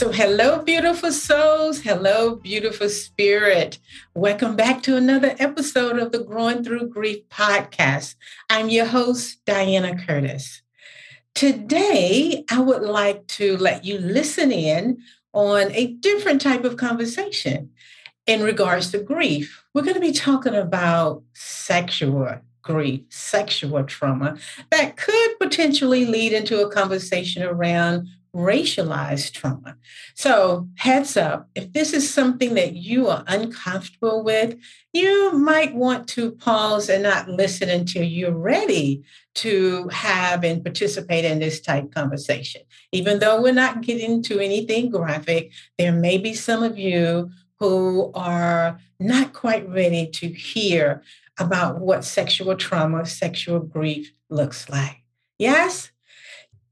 So, hello, beautiful souls. Hello, beautiful spirit. Welcome back to another episode of the Growing Through Grief podcast. I'm your host, Diana Curtis. Today, I would like to let you listen in on a different type of conversation in regards to grief. We're going to be talking about sexual grief, sexual trauma that could potentially lead into a conversation around racialized trauma. So, heads up, if this is something that you are uncomfortable with, you might want to pause and not listen until you're ready to have and participate in this type conversation. Even though we're not getting to anything graphic, there may be some of you who are not quite ready to hear about what sexual trauma, sexual grief looks like. Yes?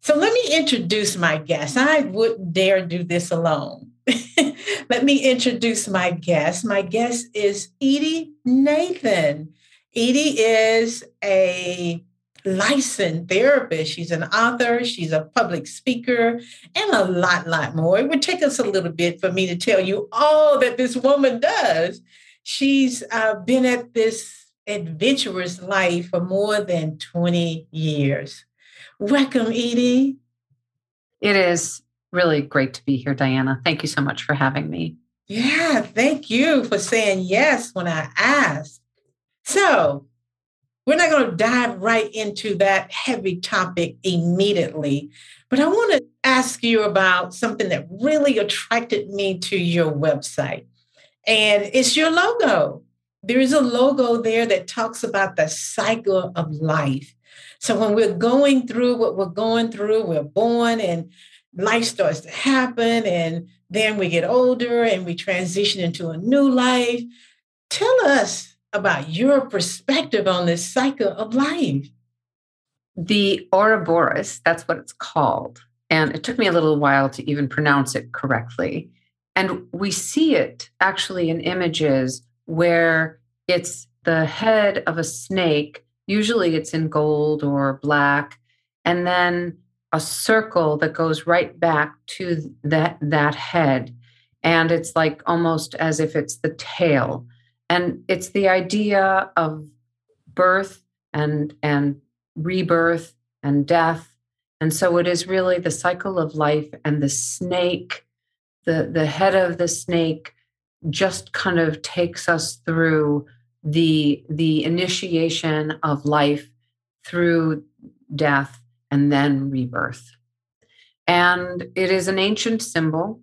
So let me introduce my guest. I wouldn't dare do this alone. let me introduce my guest. My guest is Edie Nathan. Edie is a licensed therapist. She's an author, she's a public speaker, and a lot, lot more. It would take us a little bit for me to tell you all that this woman does. She's uh, been at this adventurous life for more than 20 years. Welcome, Edie. It is really great to be here, Diana. Thank you so much for having me. Yeah, thank you for saying yes when I asked. So, we're not going to dive right into that heavy topic immediately, but I want to ask you about something that really attracted me to your website. And it's your logo. There is a logo there that talks about the cycle of life. So when we're going through what we're going through, we're born and life starts to happen, and then we get older and we transition into a new life. Tell us about your perspective on this cycle of life. The Ouroboros, that's what it's called. And it took me a little while to even pronounce it correctly. And we see it actually in images where it's the head of a snake Usually it's in gold or black. And then a circle that goes right back to that, that head. And it's like almost as if it's the tail. And it's the idea of birth and, and rebirth and death. And so it is really the cycle of life and the snake, the, the head of the snake just kind of takes us through the the initiation of life through death and then rebirth. And it is an ancient symbol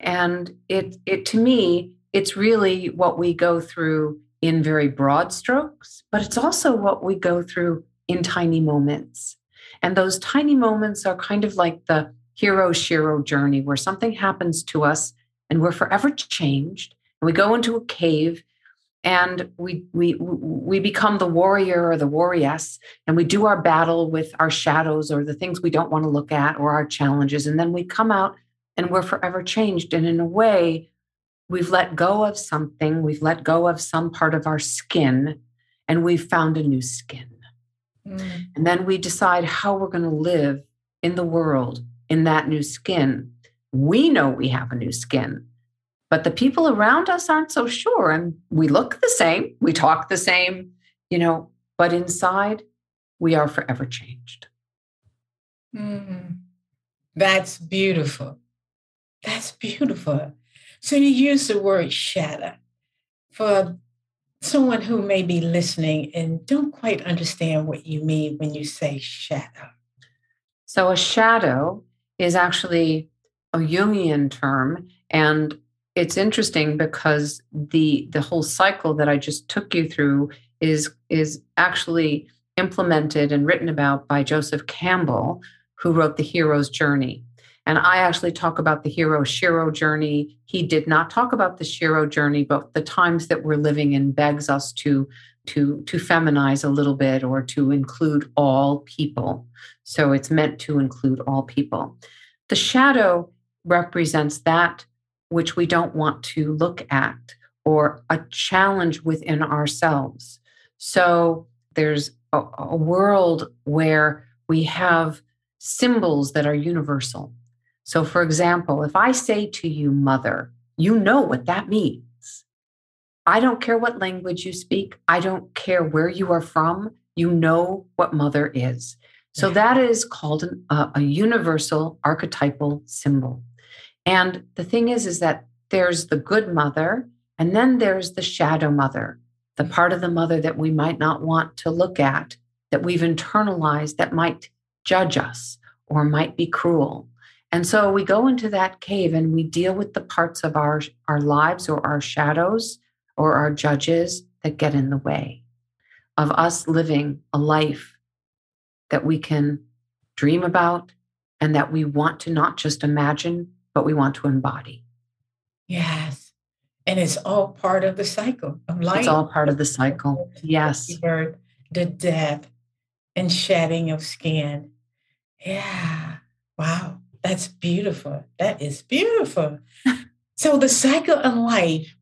and it it to me it's really what we go through in very broad strokes but it's also what we go through in tiny moments. And those tiny moments are kind of like the hero shiro journey where something happens to us and we're forever changed and we go into a cave and we we we become the warrior or the warrioress and we do our battle with our shadows or the things we don't want to look at or our challenges and then we come out and we're forever changed. And in a way we've let go of something we've let go of some part of our skin and we've found a new skin. Mm. and then we decide how we're going to live in the world in that new skin. We know we have a new skin but the people around us aren't so sure and we look the same we talk the same you know but inside we are forever changed. Mm, that's beautiful. That's beautiful. So you use the word shadow for someone who may be listening and don't quite understand what you mean when you say shadow. So a shadow is actually a Jungian term and it's interesting because the the whole cycle that I just took you through is is actually implemented and written about by Joseph Campbell who wrote The Hero's Journey. And I actually talk about the hero Shiro journey. He did not talk about the Shiro journey, but the times that we're living in begs us to to to feminize a little bit or to include all people. So it's meant to include all people. The shadow represents that which we don't want to look at or a challenge within ourselves. So there's a, a world where we have symbols that are universal. So, for example, if I say to you, mother, you know what that means. I don't care what language you speak, I don't care where you are from, you know what mother is. So, that is called an, uh, a universal archetypal symbol. And the thing is, is that there's the good mother, and then there's the shadow mother, the part of the mother that we might not want to look at, that we've internalized, that might judge us or might be cruel. And so we go into that cave and we deal with the parts of our, our lives or our shadows or our judges that get in the way of us living a life that we can dream about and that we want to not just imagine, we want to embody. Yes. And it's all part of the cycle of life. It's all part of the cycle. Yes. The death and shedding of skin. Yeah. Wow. That's beautiful. That is beautiful. so, the cycle of life,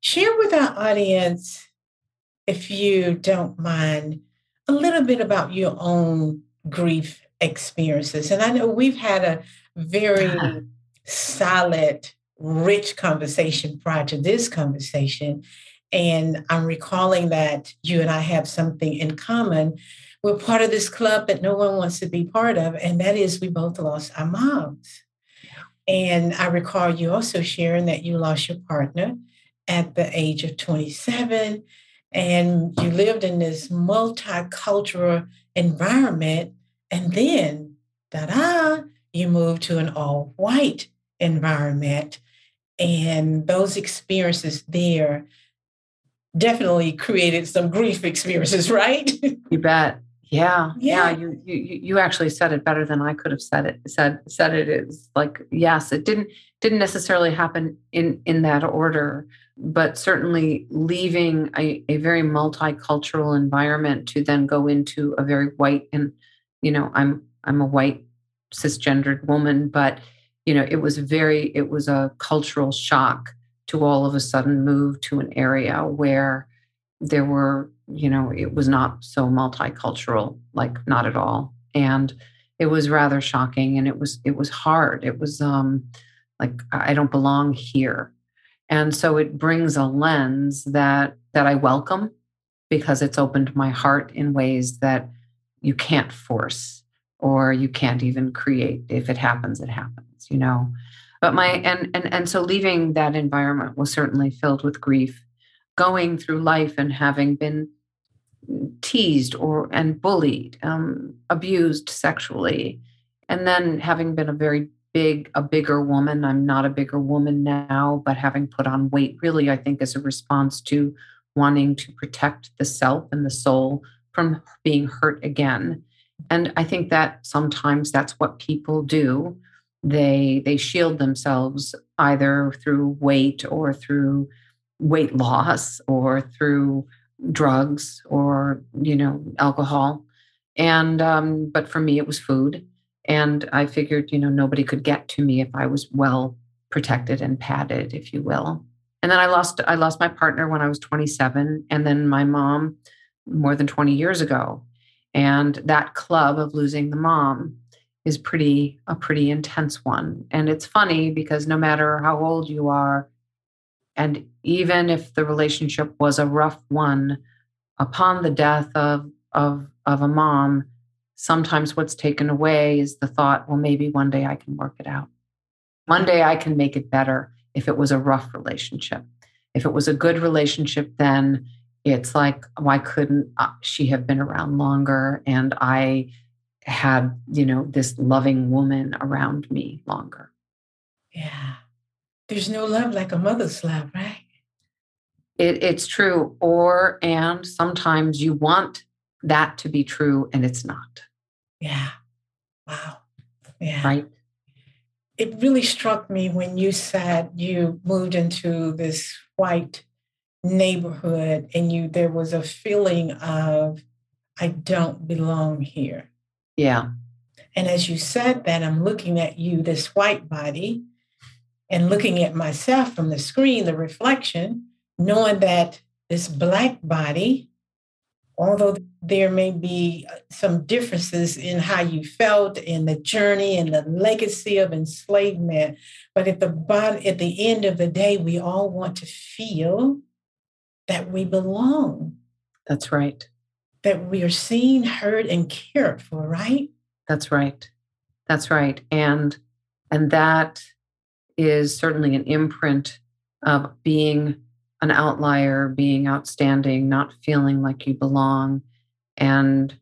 share with our audience, if you don't mind, a little bit about your own grief experiences. And I know we've had a very solid, rich conversation prior to this conversation. And I'm recalling that you and I have something in common we're part of this club that no one wants to be part of, and that is we both lost our moms. And I recall you also sharing that you lost your partner at the age of 27, and you lived in this multicultural environment, and then, da da, you moved to an all white environment. And those experiences there definitely created some grief experiences, right? You bet. Yeah, yeah, yeah. You, you you actually said it better than I could have said it. Said said it is like yes, it didn't didn't necessarily happen in in that order, but certainly leaving a, a very multicultural environment to then go into a very white and you know I'm I'm a white cisgendered woman, but you know it was very it was a cultural shock to all of a sudden move to an area where there were you know, it was not so multicultural, like not at all. And it was rather shocking and it was it was hard. It was um like I don't belong here. And so it brings a lens that that I welcome because it's opened my heart in ways that you can't force or you can't even create. If it happens, it happens, you know. But my and and and so leaving that environment was certainly filled with grief going through life and having been teased or and bullied, um, abused sexually, and then having been a very big, a bigger woman. I'm not a bigger woman now, but having put on weight really, I think, is a response to wanting to protect the self and the soul from being hurt again. And I think that sometimes that's what people do. They they shield themselves either through weight or through weight loss or through drugs or you know alcohol. And um, but for me it was food. And i figured you know nobody could get to me if i was well protected and padded if you will. And then i lost i lost my partner when i was 27 and then my mom more than 20 years ago. And that club of losing the mom is pretty a pretty intense one and it's funny because no matter how old you are and even if the relationship was a rough one, upon the death of, of of a mom, sometimes what's taken away is the thought, well, maybe one day I can work it out. One day I can make it better if it was a rough relationship. If it was a good relationship, then it's like, why couldn't uh, she have been around longer? And I had, you know, this loving woman around me longer. Yeah. There's no love like a mother's love, right? It, it's true. Or, and sometimes you want that to be true and it's not. Yeah. Wow. Yeah. Right. It really struck me when you said you moved into this white neighborhood and you there was a feeling of I don't belong here. Yeah. And as you said that, I'm looking at you, this white body, and looking at myself from the screen, the reflection, knowing that this black body, although there may be uh, some differences in how you felt in the journey and the legacy of enslavement, but at the bottom, at the end of the day, we all want to feel that we belong. That's right. That we are seen, heard, and cared for, right? That's right. That's right. And and that is certainly an imprint of being an outlier, being outstanding, not feeling like you belong. And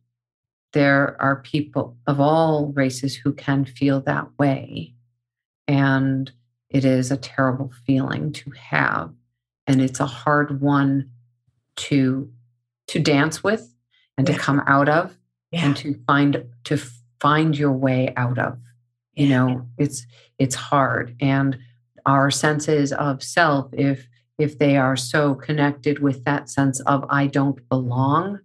there are people of all races who can feel that way. And it is a terrible feeling to have. And it's a hard one to to dance with and to come out of yeah. and to find to find your way out of. You yeah. know, it's it's hard. And our senses of self, if if they are so connected with that sense of I don't belong,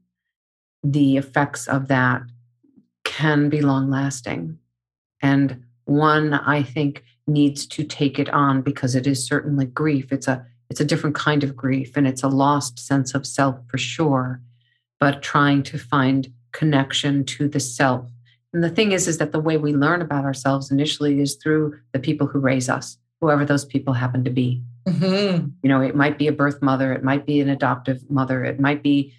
the effects of that can be long lasting. And one, I think, needs to take it on because it is certainly grief. It's a it's a different kind of grief and it's a lost sense of self for sure, but trying to find connection to the self. And the thing is, is that the way we learn about ourselves initially is through the people who raise us, whoever those people happen to be. Mm-hmm. You know, it might be a birth mother, it might be an adoptive mother, it might be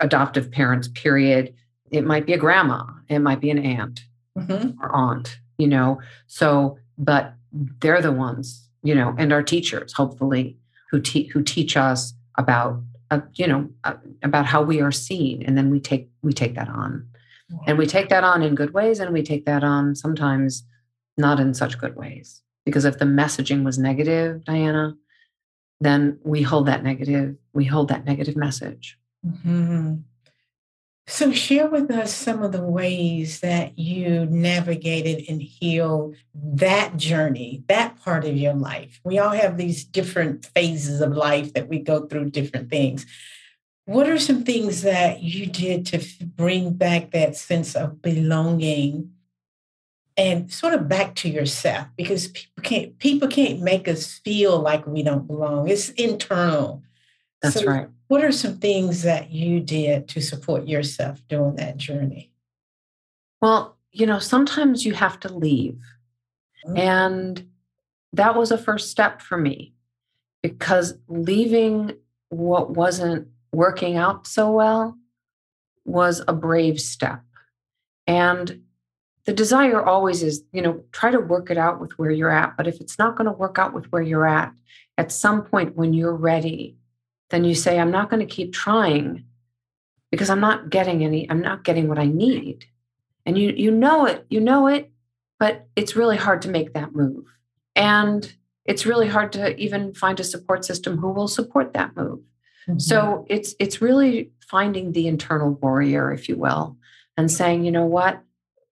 adoptive parents, period. It might be a grandma, it might be an aunt mm-hmm. or aunt, you know. So, but they're the ones, you know, and our teachers, hopefully, who, te- who teach us about, uh, you know, uh, about how we are seen. And then we take, we take that on. And we take that on in good ways and we take that on sometimes not in such good ways. Because if the messaging was negative, Diana, then we hold that negative, we hold that negative message. Mm-hmm. So, share with us some of the ways that you navigated and healed that journey, that part of your life. We all have these different phases of life that we go through different things. What are some things that you did to bring back that sense of belonging and sort of back to yourself because people can't people can't make us feel like we don't belong it's internal that's so right what are some things that you did to support yourself during that journey well you know sometimes you have to leave mm-hmm. and that was a first step for me because leaving what wasn't working out so well was a brave step and the desire always is, you know, try to work it out with where you're at. But if it's not going to work out with where you're at, at some point when you're ready, then you say, I'm not going to keep trying because I'm not getting any, I'm not getting what I need. And you you know it, you know it, but it's really hard to make that move. And it's really hard to even find a support system who will support that move. Mm-hmm. So it's it's really finding the internal warrior, if you will, and saying, you know what,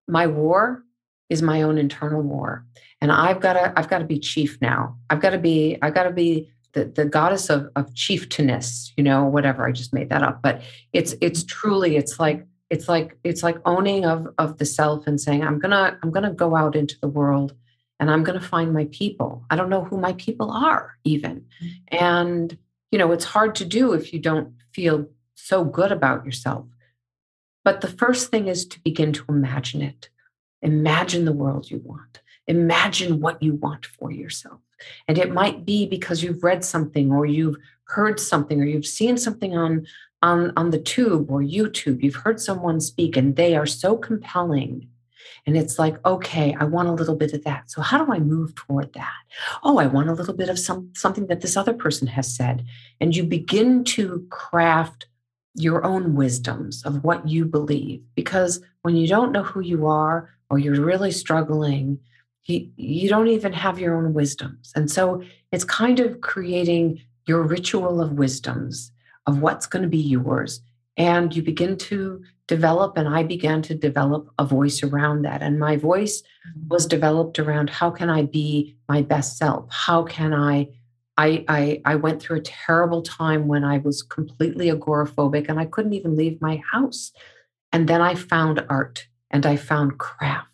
my war is my own internal war and i've got to i've got to be chief now i've got to be i've got to be the, the goddess of, of chieftainess you know whatever i just made that up but it's it's truly it's like it's like it's like owning of of the self and saying i'm gonna i'm gonna go out into the world and i'm gonna find my people i don't know who my people are even mm-hmm. and you know it's hard to do if you don't feel so good about yourself but the first thing is to begin to imagine it. Imagine the world you want. Imagine what you want for yourself. And it might be because you've read something or you've heard something or you've seen something on on, on the tube or YouTube, you've heard someone speak and they are so compelling. And it's like, okay, I want a little bit of that. So how do I move toward that? Oh, I want a little bit of some something that this other person has said. And you begin to craft your own wisdoms of what you believe. Because when you don't know who you are or you're really struggling, you, you don't even have your own wisdoms. And so it's kind of creating your ritual of wisdoms of what's going to be yours. And you begin to develop, and I began to develop a voice around that. And my voice mm-hmm. was developed around how can I be my best self? How can I? I, I, I went through a terrible time when I was completely agoraphobic and I couldn't even leave my house. And then I found art and I found craft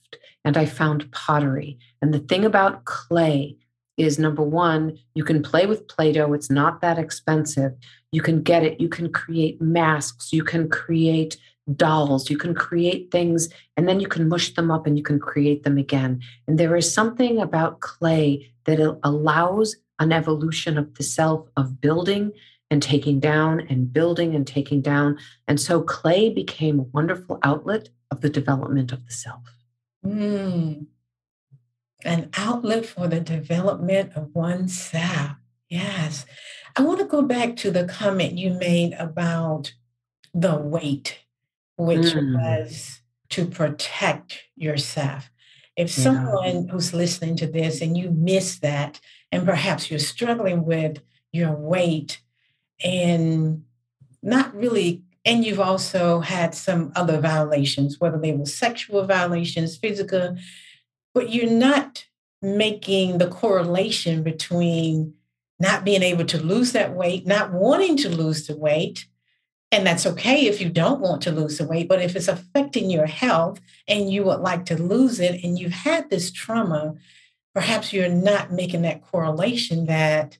and I found pottery. And the thing about clay is number one, you can play with Play Doh, it's not that expensive. You can get it, you can create masks, you can create dolls, you can create things, and then you can mush them up and you can create them again. And there is something about clay that allows an evolution of the self of building and taking down and building and taking down. And so clay became a wonderful outlet of the development of the self. Mm an outlet for the development of oneself. Yes. I want to go back to the comment you made about the weight, which mm. was to protect yourself. If yeah. someone who's listening to this and you miss that, and perhaps you're struggling with your weight and not really, and you've also had some other violations, whether they were sexual violations, physical but you're not making the correlation between not being able to lose that weight, not wanting to lose the weight. And that's okay if you don't want to lose the weight, but if it's affecting your health and you would like to lose it and you've had this trauma, perhaps you're not making that correlation that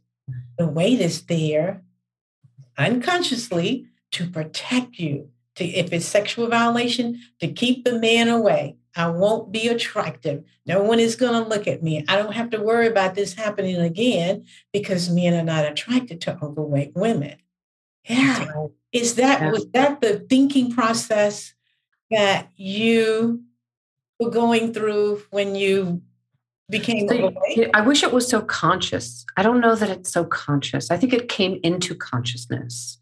the weight is there unconsciously to protect you. To, if it's sexual violation, to keep the man away, I won't be attractive. No one is going to look at me. I don't have to worry about this happening again because men are not attracted to overweight women. Yeah. Is that was that the thinking process that you were going through when you became so, overweight? I wish it was so conscious. I don't know that it's so conscious. I think it came into consciousness.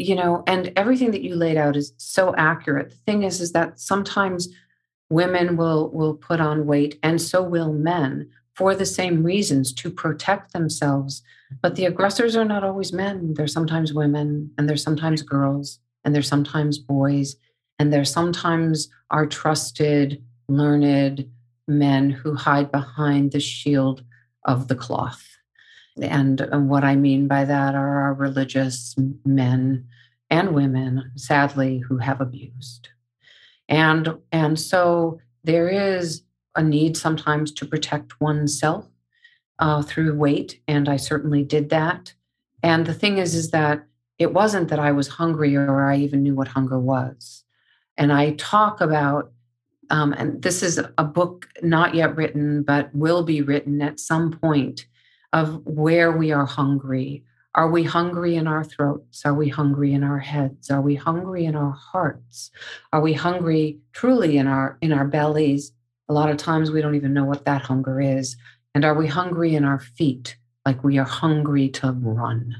You know, and everything that you laid out is so accurate. The thing is is that sometimes women will will put on weight and so will men for the same reasons to protect themselves. But the aggressors are not always men. They're sometimes women and they're sometimes girls and they're sometimes boys and they're sometimes our trusted learned men who hide behind the shield of the cloth and, what i mean by that are our religious men and women sadly who have abused. And and so there is a need sometimes to protect oneself uh, through weight and i certainly did that. And the thing is is that it wasn't that i was hungry or i even knew what hunger was. And i talk about um, and this is a book not yet written but will be written at some point of where we are hungry are we hungry in our throats? Are we hungry in our heads? Are we hungry in our hearts? Are we hungry truly in our in our bellies? A lot of times we don't even know what that hunger is. And are we hungry in our feet? Like we are hungry to run.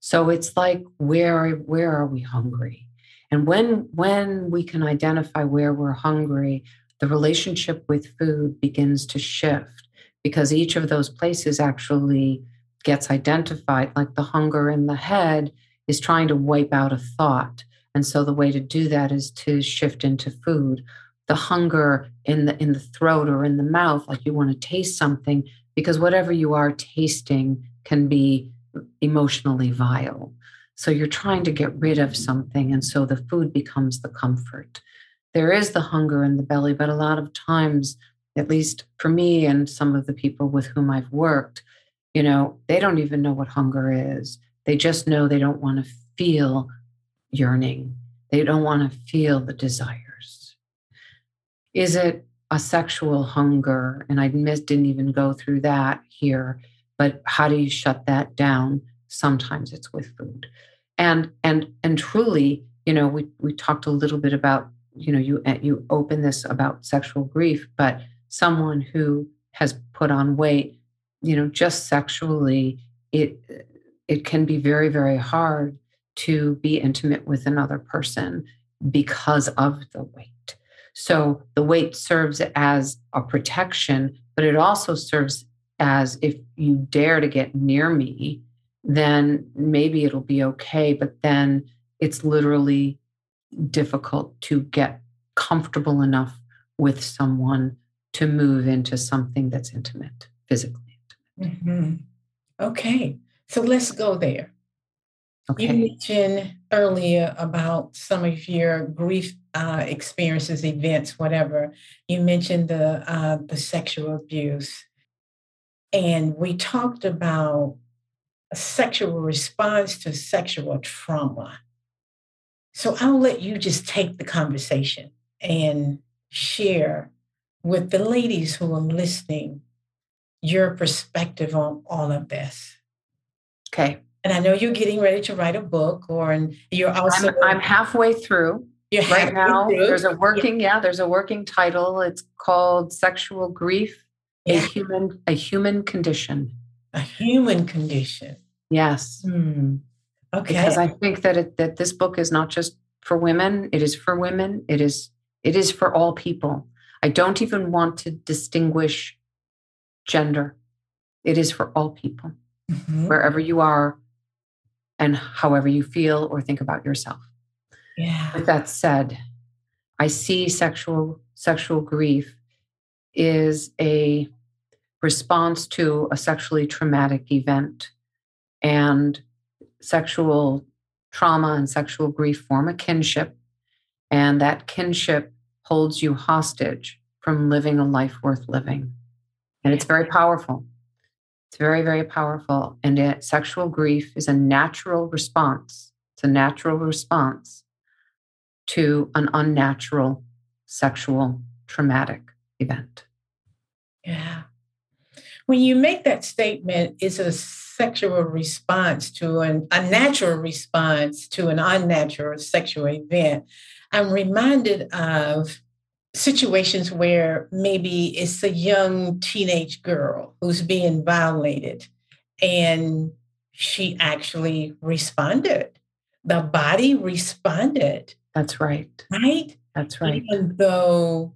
So it's like where are where are we hungry? And when when we can identify where we're hungry, the relationship with food begins to shift because each of those places actually gets identified, like the hunger in the head is trying to wipe out a thought. And so the way to do that is to shift into food. The hunger in the in the throat or in the mouth, like you want to taste something, because whatever you are tasting can be emotionally vile. So you're trying to get rid of something. And so the food becomes the comfort. There is the hunger in the belly, but a lot of times, at least for me and some of the people with whom I've worked, you know, they don't even know what hunger is. They just know they don't want to feel yearning. They don't want to feel the desires. Is it a sexual hunger? And I didn't even go through that here, but how do you shut that down? Sometimes it's with food. and and and truly you know we we talked a little bit about you know you you open this about sexual grief but someone who has put on weight you know just sexually it it can be very very hard to be intimate with another person because of the weight. So the weight serves as a protection but it also serves as if you dare to get near me then maybe it'll be okay but then it's literally difficult to get comfortable enough with someone to move into something that's intimate, physically intimate. Mm-hmm. Okay, so let's go there. Okay. You mentioned earlier about some of your grief uh, experiences, events, whatever. You mentioned the uh, the sexual abuse, and we talked about a sexual response to sexual trauma. So I'll let you just take the conversation and share with the ladies who are listening your perspective on all of this. Okay. And I know you're getting ready to write a book, or and you're also. I'm, I'm halfway through. You're right now. Through. There's a working, yeah. There's a working title. It's called "Sexual Grief: yeah. A Human A Human Condition." A human condition. Yes. Hmm. Okay. Because I think that it, that this book is not just for women. It is for women. It is it is for all people. I don't even want to distinguish gender. It is for all people, mm-hmm. wherever you are, and however you feel or think about yourself. Yeah. With that said, I see sexual sexual grief is a response to a sexually traumatic event and sexual trauma and sexual grief form a kinship, and that kinship holds you hostage from living a life worth living. And it's very powerful. It's very, very powerful. And sexual grief is a natural response. It's a natural response to an unnatural sexual traumatic event. Yeah. When you make that statement, it's a sexual response to an unnatural response to an unnatural sexual event, I'm reminded of situations where maybe it's a young teenage girl who's being violated and she actually responded. The body responded. That's right. Right? That's right. Even though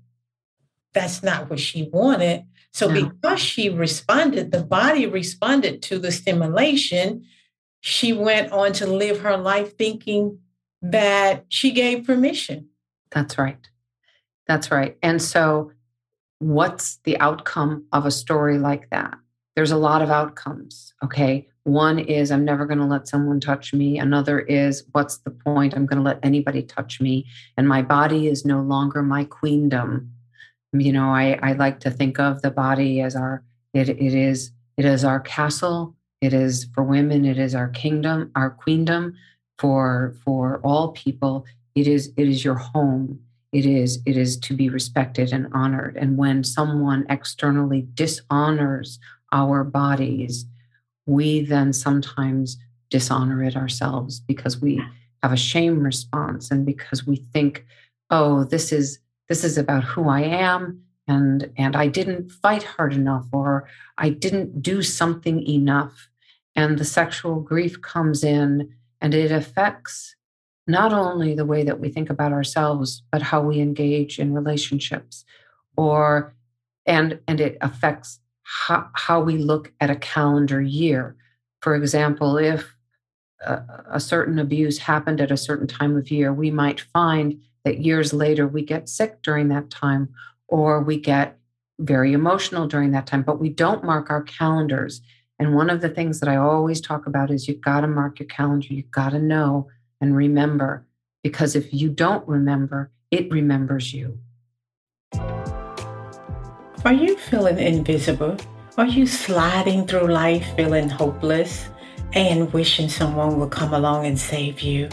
that's not what she wanted, so, no. because she responded, the body responded to the stimulation. She went on to live her life thinking that she gave permission. That's right. That's right. And so, what's the outcome of a story like that? There's a lot of outcomes. Okay. One is, I'm never going to let someone touch me. Another is, what's the point? I'm going to let anybody touch me. And my body is no longer my queendom you know i i like to think of the body as our it, it is it is our castle. It is for women. It is our kingdom our queendom for for all people. It is it is your home. It is it is to be respected and honored. And when someone externally dishonors our bodies we then sometimes dishonor it ourselves because we have a shame response and because we think oh this is this is about who I am and and I didn't fight hard enough or I didn't do something enough. And the sexual grief comes in and it affects not only the way that we think about ourselves but how we engage in relationships or and and it affects how, how we look at a calendar year. For example if a, a certain abuse happened at a certain time of year we might find that years later we get sick during that time or we get very emotional during that time, but we don't mark our calendars. And one of the things that I always talk about is you've got to mark your calendar. You've got to know and remember, because if you don't remember, it remembers you. Are you feeling invisible? Are you sliding through life feeling hopeless and wishing someone would come along and save you?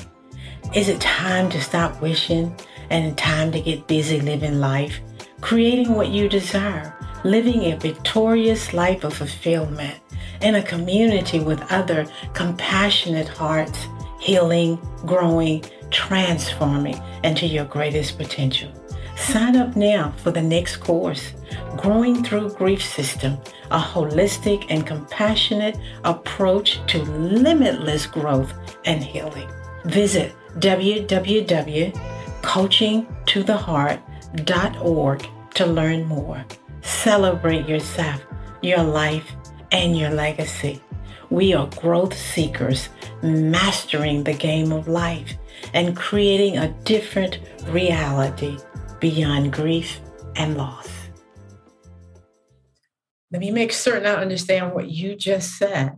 Is it time to stop wishing and time to get busy living life, creating what you desire, living a victorious life of fulfillment in a community with other compassionate hearts, healing, growing, transforming into your greatest potential. Sign up now for the next course, Growing Through Grief System, a holistic and compassionate approach to limitless growth and healing. Visit www.coachingtotheheart.org to learn more. Celebrate yourself, your life, and your legacy. We are growth seekers, mastering the game of life and creating a different reality beyond grief and loss. Let me make certain I understand what you just said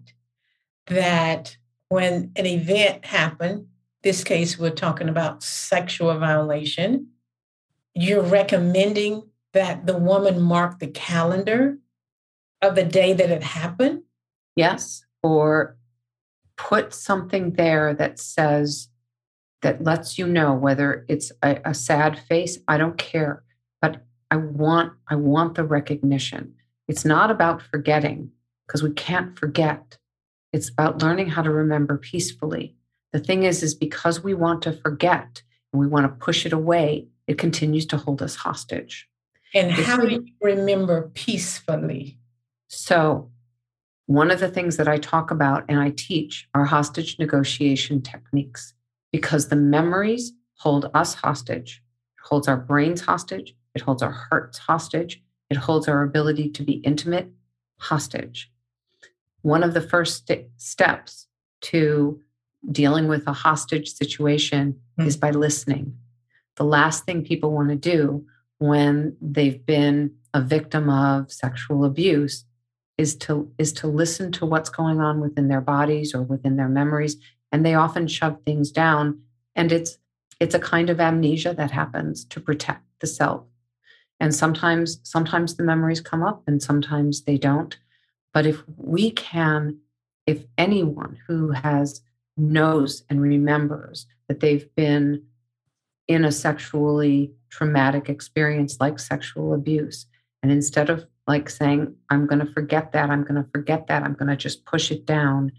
that when an event happened, this case we're talking about sexual violation, you're recommending that the woman mark the calendar of the day that it happened? Yes. Or put something there that says, that lets you know whether it's a, a sad face, I don't care. But I want, I want the recognition. It's not about forgetting because we can't forget. It's about learning how to remember peacefully. The thing is, is because we want to forget and we want to push it away, it continues to hold us hostage. And how do you remember peacefully? So, one of the things that I talk about and I teach are hostage negotiation techniques because the memories hold us hostage, it holds our brains hostage, it holds our hearts hostage, it holds our ability to be intimate hostage. One of the first st- steps to dealing with a hostage situation mm-hmm. is by listening. The last thing people want to do when they've been a victim of sexual abuse is to is to listen to what's going on within their bodies or within their memories and they often shove things down and it's it's a kind of amnesia that happens to protect the self and sometimes sometimes the memories come up and sometimes they don't but if we can if anyone who has knows and remembers that they've been in a sexually traumatic experience like sexual abuse. And instead of like saying, I'm going to forget that, I'm going to forget that, I'm going to just push it down,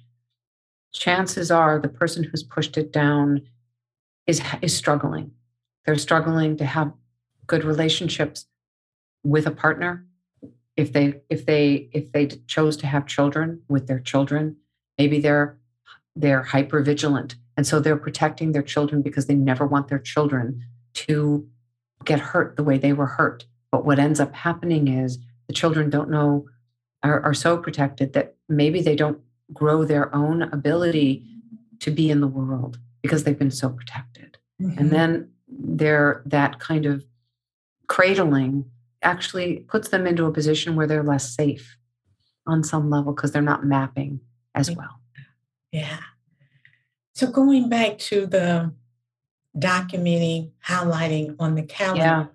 chances are the person who's pushed it down is, is struggling. They're struggling to have good relationships with a partner. If they if they if they chose to have children with their children, maybe they're they're hyper vigilant and so they're protecting their children because they never want their children to get hurt the way they were hurt. But what ends up happening is the children don't know, are, are so protected that maybe they don't grow their own ability to be in the world because they've been so protected. Mm-hmm. And then they're that kind of cradling actually puts them into a position where they're less safe on some level because they're not mapping as well. Yeah. So going back to the documenting, highlighting on the calendar. Yeah.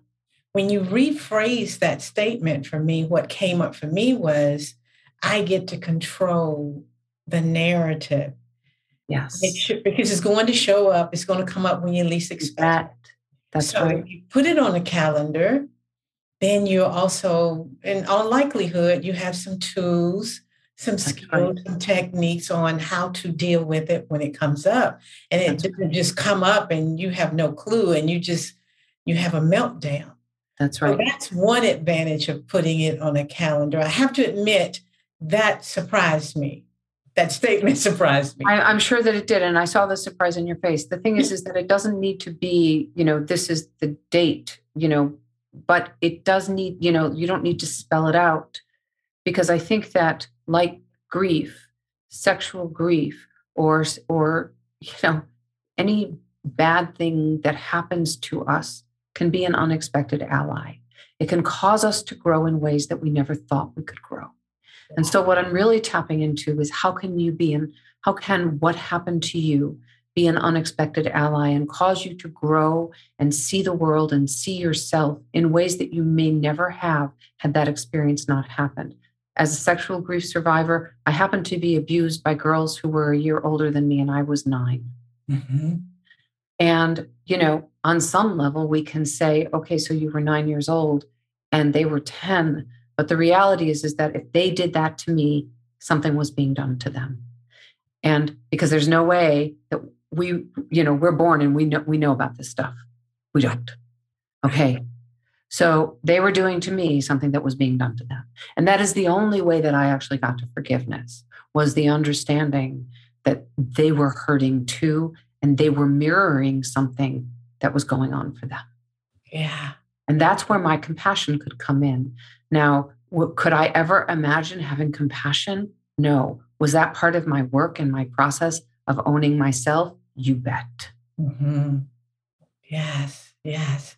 When you rephrase that statement for me, what came up for me was I get to control the narrative. Yes. It should, because it's going to show up, it's going to come up when you least expect that, That's so right. you put it on a calendar, then you also, in all likelihood, you have some tools some skills and techniques on how to deal with it when it comes up. And it that's doesn't right. just come up and you have no clue and you just you have a meltdown. That's right. so that's one advantage of putting it on a calendar. I have to admit that surprised me. That statement surprised me. I, am sure that it did and i saw the surprise in your face. The thing is is that it doesn't need to be you know this is the date you know but it does need you know you don't need to spell it out because I think that like grief, sexual grief, or or you know any bad thing that happens to us can be an unexpected ally. It can cause us to grow in ways that we never thought we could grow. And so what I'm really tapping into is how can you be and how can what happened to you be an unexpected ally and cause you to grow and see the world and see yourself in ways that you may never have had that experience not happened as a sexual grief survivor, I happened to be abused by girls who were a year older than me, and I was 9 mm-hmm. And, you know, on some level, we can say, okay, so you were nine years old and they were 10. But the reality is, is that if they did that to me, something was being done to them. And because there's no way that we, you know, we're born and we know we know about this stuff. We don't. Okay. So they were doing to me something that was being done to them. And that is the only way that I actually got to forgiveness was the understanding that they were hurting too and they were mirroring something that was going on for them. Yeah. And that's where my compassion could come in. Now, could I ever imagine having compassion? No. Was that part of my work and my process of owning myself? You bet. Mm-hmm. Yes, yes.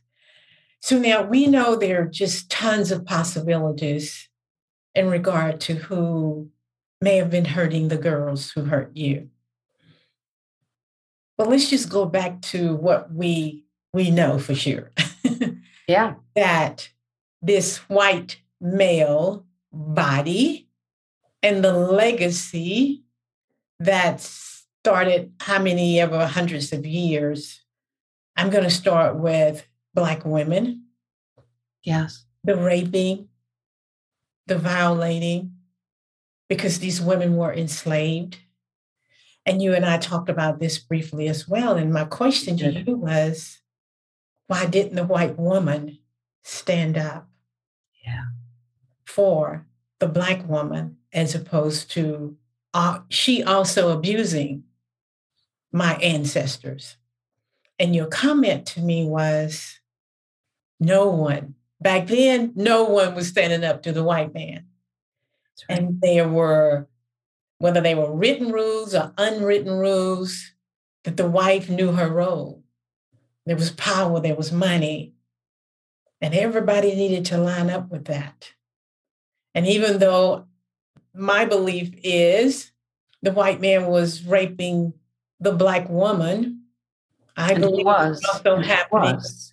So now we know there are just tons of possibilities in regard to who may have been hurting the girls who hurt you. But let's just go back to what we we know for sure. yeah. That this white male body and the legacy that started how many ever hundreds of years. I'm going to start with Black women. Yes. The raping, the violating, because these women were enslaved. And you and I talked about this briefly as well. And my question to you was why didn't the white woman stand up? Yeah. For the Black woman as opposed to uh, she also abusing my ancestors. And your comment to me was no one, back then, no one was standing up to the white man. Right. And there were, whether they were written rules or unwritten rules, that the wife knew her role. There was power, there was money, and everybody needed to line up with that. And even though my belief is the white man was raping the black woman, I and believe it was also happening. Was.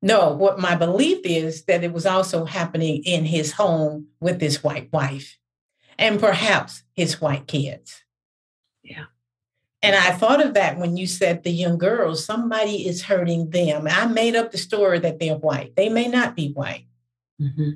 No, what my belief is that it was also happening in his home with his white wife and perhaps his white kids. Yeah. And I thought of that when you said the young girls, somebody is hurting them. I made up the story that they're white. They may not be white. Mm-hmm.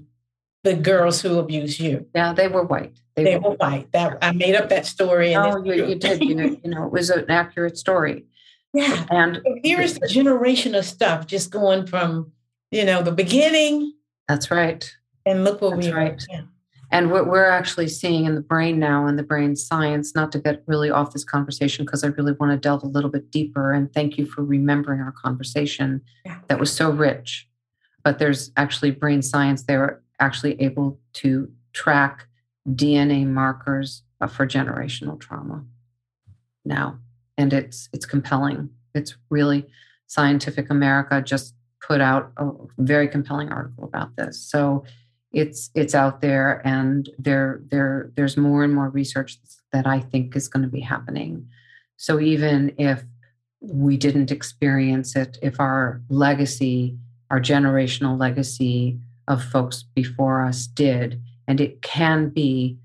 The girls who abuse you. Yeah, they were white. They, they were, were, white. That I made up that story. And you, you did. You, you know, it was an accurate story. Yeah. And here's the generation of stuff just going from, you know, the beginning. That's right. And look what That's we right. Yeah. And what we're actually seeing in the brain now and the brain science, not to get really off this conversation, because I really want to delve a little bit deeper. And thank you for remembering our conversation yeah. that was so rich. But there's actually brain science, they're actually able to track DNA markers uh, for generational trauma now. And it's it's compelling. It's really Scientific America just put out a very compelling article about this. So it's it's out there and there there there's more and more research that i think is going to be happening so even if we didn't experience it if our legacy our generational legacy of folks before us did and it can be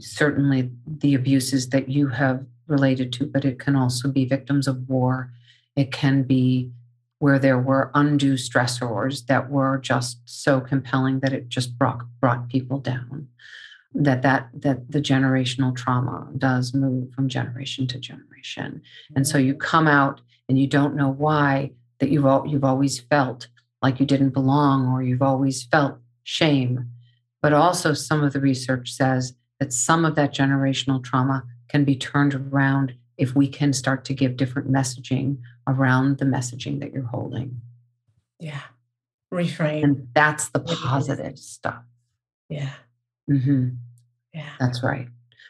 certainly the abuses that you have related to but it can also be victims of war. It can be where there were undue stressors that were just so compelling that it just brought brought people down. That that that the generational trauma does move from generation to generation. And so you mm-hmm. come out and you don't know why that you've you've always felt like you didn't belong or you've always felt shame. But also some of the research says that some of that generational trauma can be turned around if we can start to give different messaging around the messaging that you're holding. Yeah. Reframe. And that's the positive stuff. Yeah. Mm-hmm. Yeah. That's right.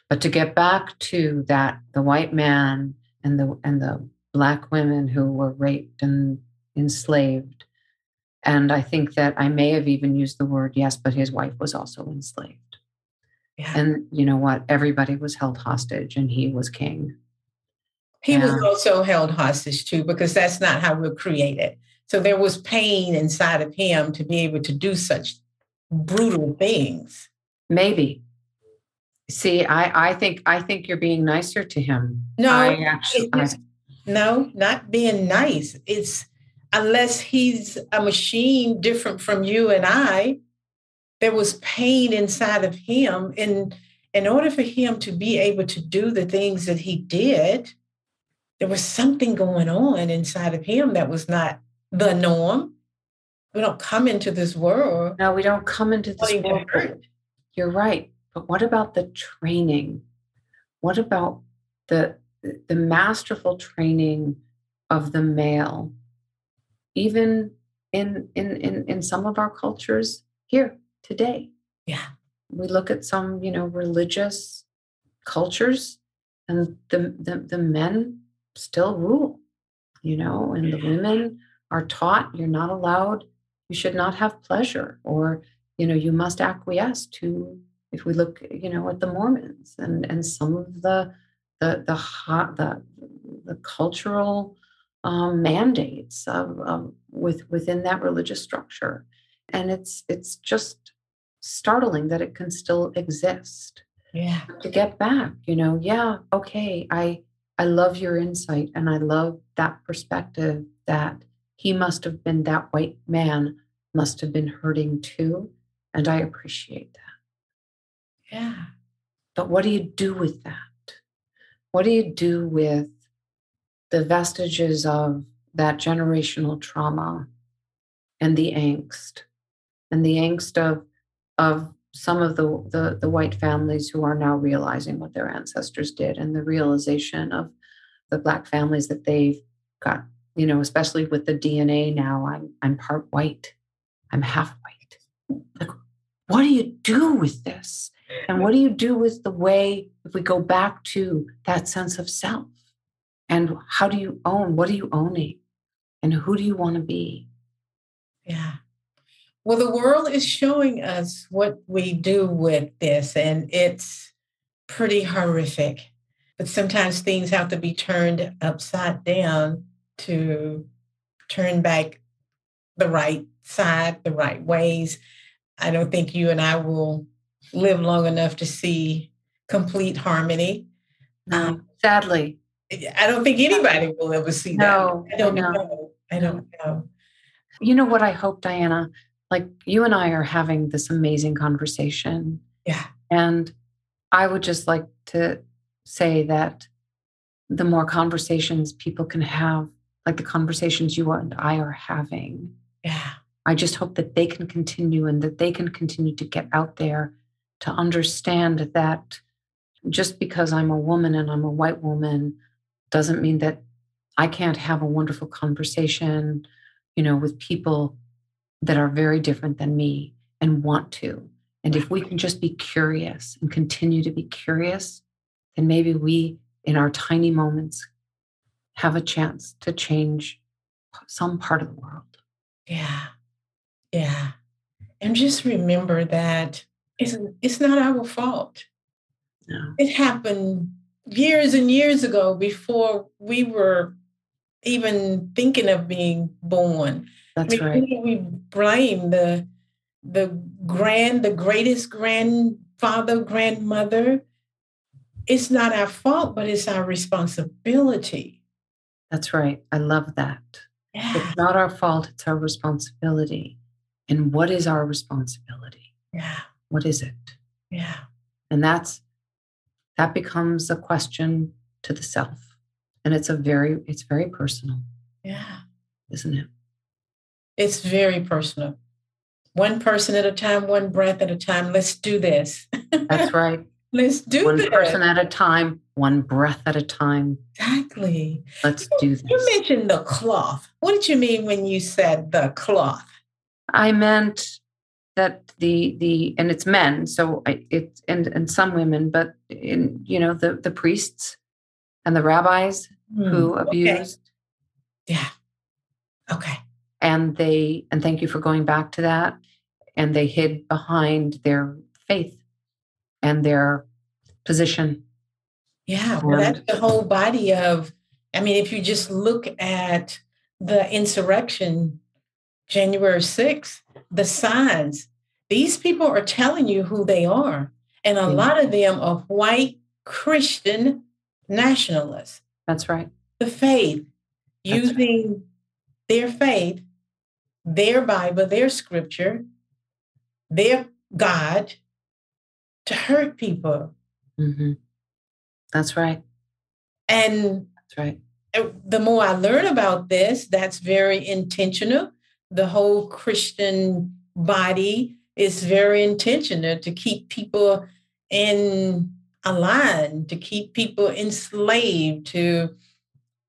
But to get back to that, the white man and the and the black women who were raped and enslaved. And I think that I may have even used the word yes, but his wife was also enslaved. Yeah. And you know what? Everybody was held hostage and he was king. He was also held hostage too, because that's not how we're created. So there was pain inside of him to be able to do such brutal things. Maybe. See, I, I think I think you're being nicer to him. No, actually, I, no, not being nice. It's unless he's a machine different from you and I. There was pain inside of him, and in order for him to be able to do the things that he did, there was something going on inside of him that was not the norm. We don't come into this world. No, we don't come into this world. You're right. But what about the training? What about the the masterful training of the male? Even in in in, in some of our cultures here today. Yeah. We look at some, you know, religious cultures and the, the, the men still rule, you know, and the women are taught you're not allowed, you should not have pleasure, or, you know, you must acquiesce to, if we look, you know, at the Mormons and, and some of the, the, the, hot, the, the cultural um, mandates of, of with, within that religious structure. And it's, it's just startling that it can still exist yeah. to get back you know yeah okay i i love your insight and i love that perspective that he must have been that white man must have been hurting too and i appreciate that. Yeah. But what do you do with that? What do you do with the vestiges of that generational trauma and the angst? And the angst of of some of the, the, the white families who are now realizing what their ancestors did and the realization of the black families that they've got you know especially with the dna now i'm i'm part white. I'm half white. Like what do you do with this? And what do you do with the way if we go back to that sense of self? And how do you own what are you owning? And who do you want to be? Yeah well, the world is showing us what we do with this, and it's pretty horrific. But sometimes things have to be turned upside down to turn back the right side, the right ways. I don't think you and I will live long enough to see complete harmony. Um, Sadly, I don't think anybody will ever see no, that. I don't know. I don't know. You know what I hope, Diana? Like you and I are having this amazing conversation. Yeah. And I would just like to say that the more conversations people can have, like the conversations you and I are having. Yeah. I just hope that they can continue and that they can continue to get out there to understand that just because I'm a woman and I'm a white woman doesn't mean that I can't have a wonderful conversation, you know, with people that are very different than me and want to. And if we can just be curious and continue to be curious, then maybe we, in our tiny moments, have a chance to change some part of the world. Yeah. Yeah. And just remember that it's, it's not our fault. No. It happened years and years ago before we were even thinking of being born. That's right. We blame the the grand, the greatest grandfather, grandmother. It's not our fault, but it's our responsibility. That's right. I love that. Yeah. It's not our fault, it's our responsibility. And what is our responsibility? Yeah. What is it? Yeah. And that's that becomes a question to the self. And it's a very, it's very personal. Yeah. Isn't it? It's very personal. One person at a time, one breath at a time. Let's do this. That's right. Let's do this. one this. person at a time, one breath at a time. Exactly. Let's do this. You mentioned the cloth. What did you mean when you said the cloth? I meant that the the and it's men, so it's and and some women, but in you know the the priests and the rabbis mm, who abused. Okay. Yeah. Okay and they and thank you for going back to that. And they hid behind their faith and their position. Yeah well that's the whole body of i mean if you just look at the insurrection january 6th the signs these people are telling you who they are. And a mm-hmm. lot of them are white christian nationalists. That's right. The faith that's using right. their faith their Bible, their scripture, their God to hurt people. Mm-hmm. That's right. And that's right. uh, the more I learn about this, that's very intentional. The whole Christian body is very intentional to keep people in a line, to keep people enslaved, to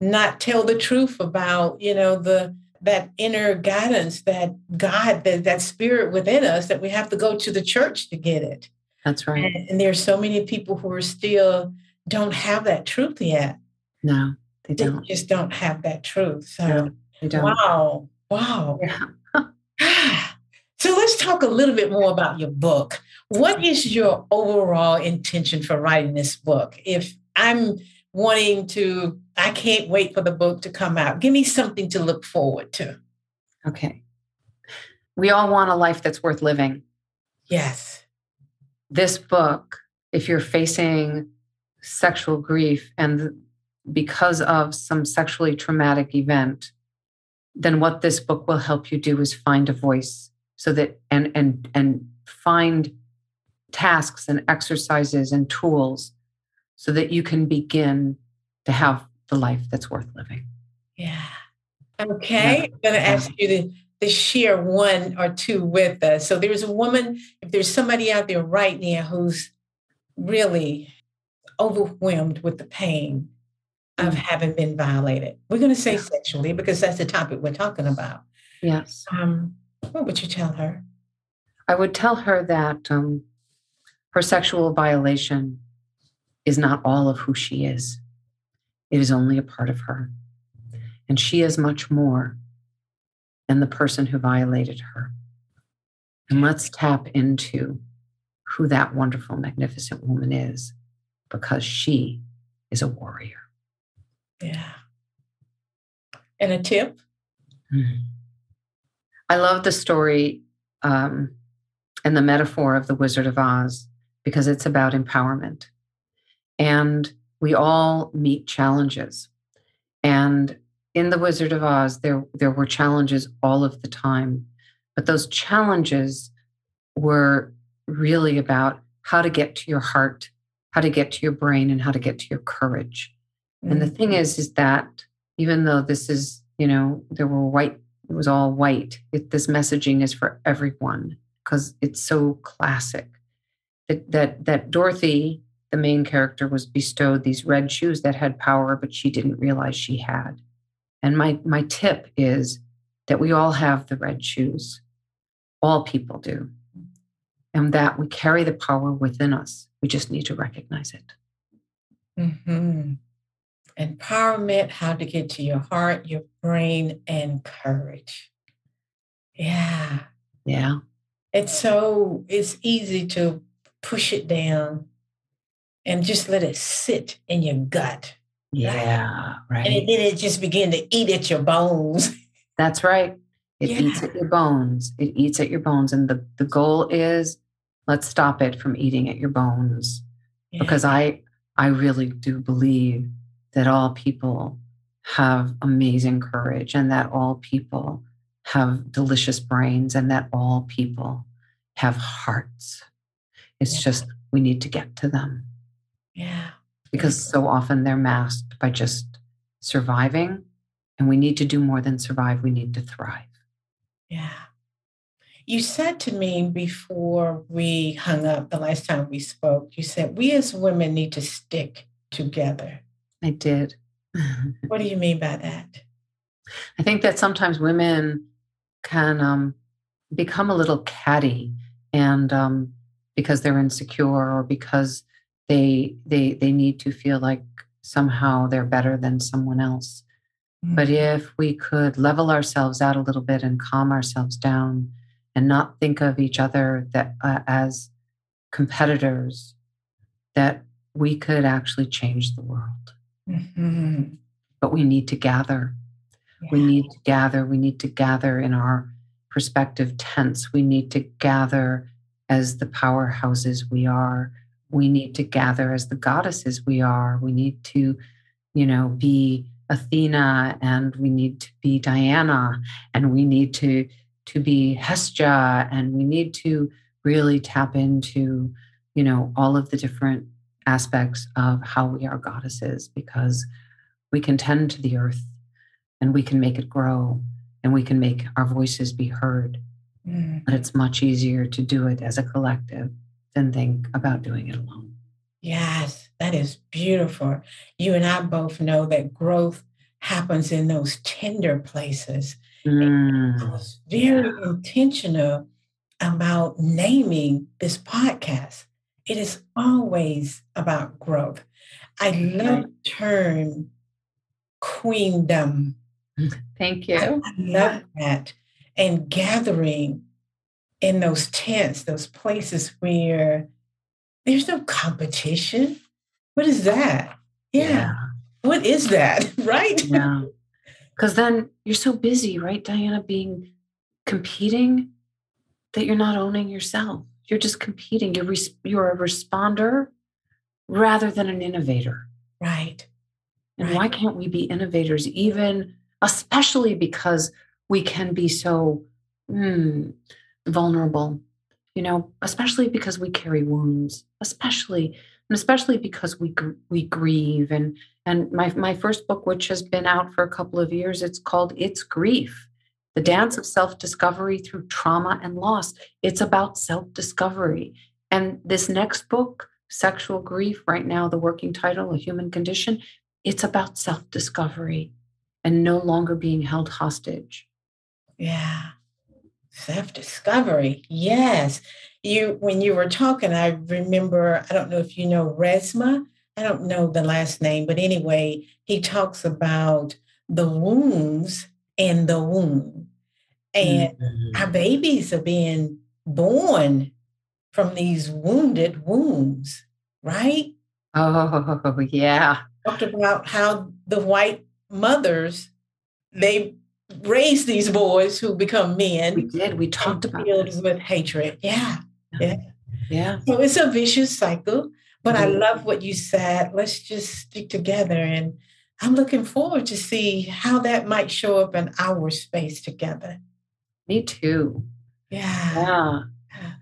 not tell the truth about, you know, the that inner guidance, that God, that, that spirit within us, that we have to go to the church to get it. That's right. And, and are so many people who are still don't have that truth yet. No, they don't. They just don't have that truth. So no, they don't. wow. Wow. Yeah. so let's talk a little bit more about your book. What is your overall intention for writing this book? If I'm wanting to, I can't wait for the book to come out. Give me something to look forward to. Okay. We all want a life that's worth living. Yes. This book, if you're facing sexual grief and because of some sexually traumatic event, then what this book will help you do is find a voice so that and and and find tasks and exercises and tools so that you can begin to have the life that's worth living. Yeah. Okay. I'm going to ask you to, to share one or two with us. So there's a woman, if there's somebody out there right now who's really overwhelmed with the pain of mm. having been violated, we're going to say yeah. sexually because that's the topic we're talking about. Yes. Um, what would you tell her? I would tell her that um, her sexual violation is not all of who she is. It is only a part of her. And she is much more than the person who violated her. And let's tap into who that wonderful, magnificent woman is because she is a warrior. Yeah. And a tip? Mm-hmm. I love the story um, and the metaphor of the Wizard of Oz because it's about empowerment. And we all meet challenges. And in The Wizard of Oz, there, there were challenges all of the time. But those challenges were really about how to get to your heart, how to get to your brain, and how to get to your courage. Mm-hmm. And the thing mm-hmm. is, is that even though this is, you know, there were white, it was all white, it, this messaging is for everyone because it's so classic. That, that, that Dorothy the main character was bestowed these red shoes that had power, but she didn't realize she had. And my, my tip is that we all have the red shoes. All people do. And that we carry the power within us. We just need to recognize it. Mm-hmm. Empowerment, how to get to your heart, your brain, and courage. Yeah. Yeah. It's so, it's easy to push it down and just let it sit in your gut. Yeah, right. And then it just begin to eat at your bones. That's right. It yeah. eats at your bones. It eats at your bones. And the, the goal is let's stop it from eating at your bones. Yeah. Because I I really do believe that all people have amazing courage and that all people have delicious brains and that all people have hearts. It's yeah. just we need to get to them. Yeah. Because so often they're masked by just surviving. And we need to do more than survive, we need to thrive. Yeah. You said to me before we hung up the last time we spoke, you said we as women need to stick together. I did. what do you mean by that? I think that sometimes women can um, become a little catty and um, because they're insecure or because they they they need to feel like somehow they're better than someone else mm-hmm. but if we could level ourselves out a little bit and calm ourselves down and not think of each other that uh, as competitors that we could actually change the world mm-hmm. but we need to gather yeah. we need to gather we need to gather in our perspective tents we need to gather as the powerhouses we are we need to gather as the goddesses we are. We need to, you know, be Athena and we need to be Diana and we need to to be Hestia and we need to really tap into, you know, all of the different aspects of how we are goddesses because we can tend to the earth and we can make it grow and we can make our voices be heard. Mm. But it's much easier to do it as a collective than think about doing it alone. Yes, that is beautiful. You and I both know that growth happens in those tender places. Mm. I was very yeah. intentional about naming this podcast. It is always about growth. I love the term queendom. Thank you. I, love that. And gathering in those tents, those places where there's no competition. What is that? Yeah. yeah. What is that? right? Yeah. Because then you're so busy, right, Diana, being competing that you're not owning yourself. You're just competing. You're, res- you're a responder rather than an innovator. Right. And right. why can't we be innovators, even, especially because we can be so mm, vulnerable, you know, especially because we carry wounds, especially, and especially because we, we grieve. And, and my, my first book, which has been out for a couple of years, it's called It's Grief the dance of self discovery through trauma and loss. It's about self discovery. And this next book, Sexual Grief, right now, the working title, A Human Condition, it's about self discovery and no longer being held hostage. Yeah. Self discovery. Yes. You, when you were talking, I remember, I don't know if you know Resmaa. I don't know the last name, but anyway, he talks about the wounds in the womb. And mm-hmm. our babies are being born from these wounded wombs, right? Oh, yeah. Talked about how the white mothers, they raise these boys who become men. We did. We talked about filled this. with hatred. Yeah. Yeah. Yeah. So it's a vicious cycle. But mm-hmm. I love what you said. Let's just stick together and I'm looking forward to see how that might show up in our space together. Me too. Yeah. Yeah.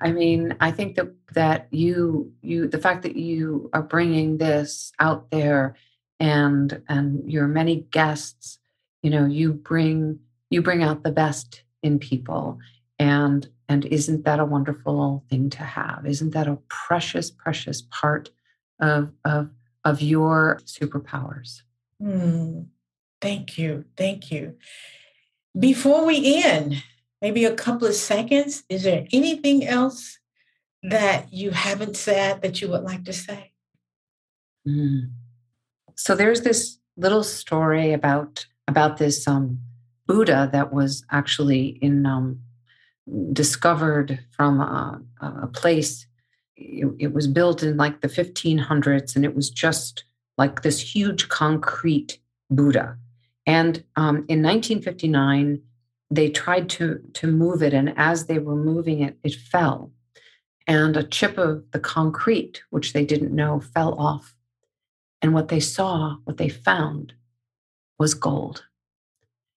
I mean, I think that that you you the fact that you are bringing this out there and and your many guests, you know, you bring you bring out the best in people and and isn't that a wonderful thing to have? Isn't that a precious precious part of of of your superpowers? Mm, thank you. Thank you. Before we end, maybe a couple of seconds, is there anything else that you haven't said that you would like to say? Mm. So there's this little story about about this um, Buddha that was actually in um, discovered from a, a place. It, it was built in like the 1500s, and it was just like this huge concrete Buddha. And um, in 1959, they tried to, to move it. And as they were moving it, it fell. And a chip of the concrete, which they didn't know, fell off. And what they saw, what they found, was gold.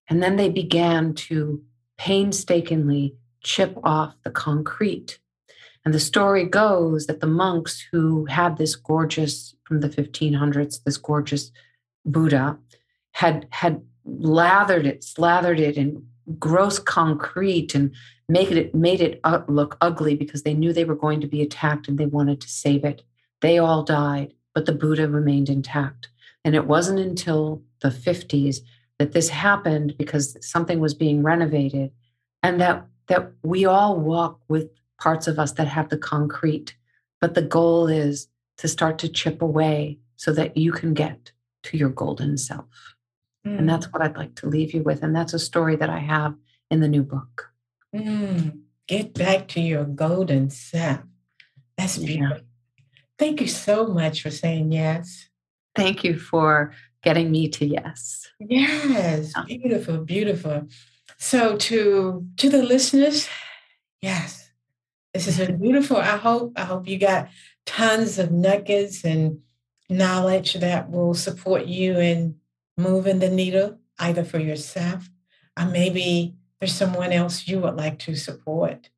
And then they began to painstakingly chip off the concrete and the story goes that the monks who had this gorgeous, from the 1500s, this gorgeous Buddha, had, had lathered it, slathered it in gross concrete and make it, made it look ugly because they knew they were going to be attacked and they wanted to save it. They all died, but the Buddha remained intact. And it wasn't until the 50s that this happened because something was being renovated and that that we all walk with parts of us that have the concrete. But the goal is to start to chip away so that you can get to your golden self. Mm. And that's what I'd like to leave you with. And that's a story that I have in the new book. Mm. Get back to your golden self. That's beautiful. Yeah. Thank you so much for saying yes. Thank you for getting me to yes. Yes, beautiful, beautiful. So to to the listeners, yes, this been beautiful. I hope I hope you got tons of nuggets and knowledge that will support you in moving the needle, either for yourself or maybe there's someone else you would like to support.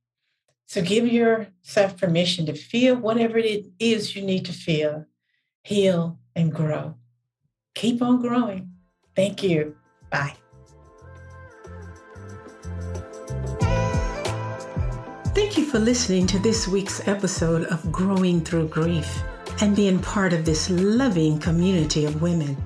So give yourself permission to feel whatever it is you need to feel, heal, and grow. Keep on growing. Thank you. Bye. Thank you for listening to this week's episode of Growing Through Grief and being part of this loving community of women.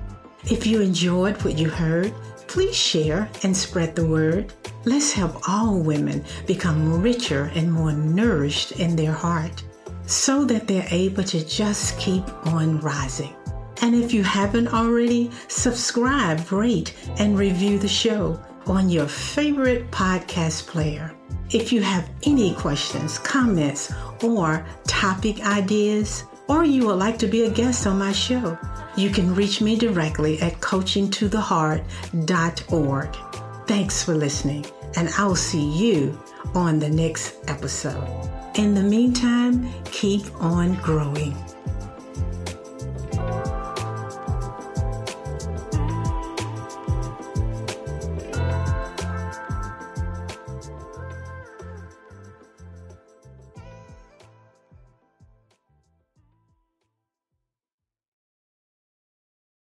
If you enjoyed what you heard, please share and spread the word. Let's help all women become richer and more nourished in their heart so that they're able to just keep on rising. And if you haven't already, subscribe, rate, and review the show on your favorite podcast player. If you have any questions, comments, or topic ideas, or you would like to be a guest on my show, you can reach me directly at coachingtotheheart.org. Thanks for listening, and I'll see you on the next episode. In the meantime, keep on growing.